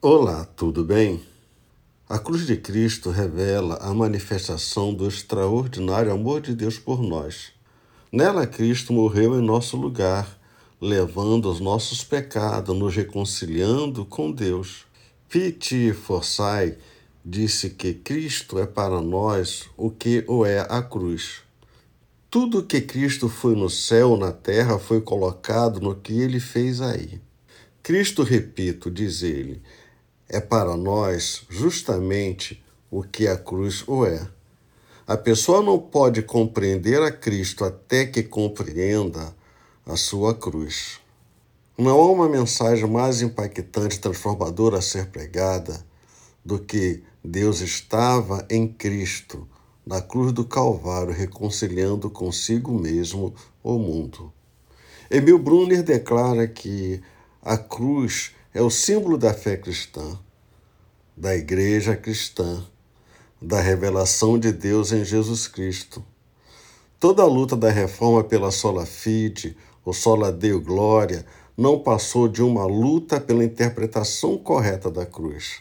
Olá, tudo bem? A cruz de Cristo revela a manifestação do extraordinário amor de Deus por nós. Nela, Cristo morreu em nosso lugar, levando os nossos pecados, nos reconciliando com Deus. P.T. Forsyth disse que Cristo é para nós o que o é a cruz. Tudo que Cristo foi no céu, na terra, foi colocado no que ele fez aí. Cristo, repito, diz ele, é para nós justamente o que a cruz o é. A pessoa não pode compreender a Cristo até que compreenda a sua cruz. Não há uma mensagem mais impactante e transformadora a ser pregada do que Deus estava em Cristo, na cruz do Calvário, reconciliando consigo mesmo o mundo. Emil Brunner declara que a cruz é o símbolo da fé cristã, da igreja cristã, da revelação de Deus em Jesus Cristo. Toda a luta da reforma pela sola fide, ou sola deo glória, não passou de uma luta pela interpretação correta da cruz.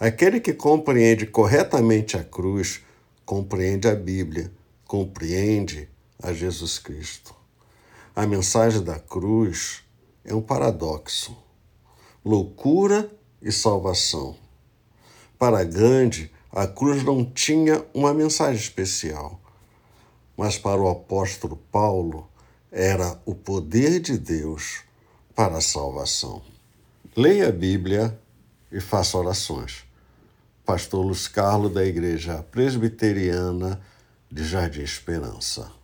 Aquele que compreende corretamente a cruz, compreende a Bíblia, compreende a Jesus Cristo. A mensagem da cruz é um paradoxo. Loucura e salvação. Para Gandhi, a cruz não tinha uma mensagem especial, mas para o apóstolo Paulo era o poder de Deus para a salvação. Leia a Bíblia e faça orações. Pastor Luiz Carlos, da Igreja Presbiteriana de Jardim Esperança.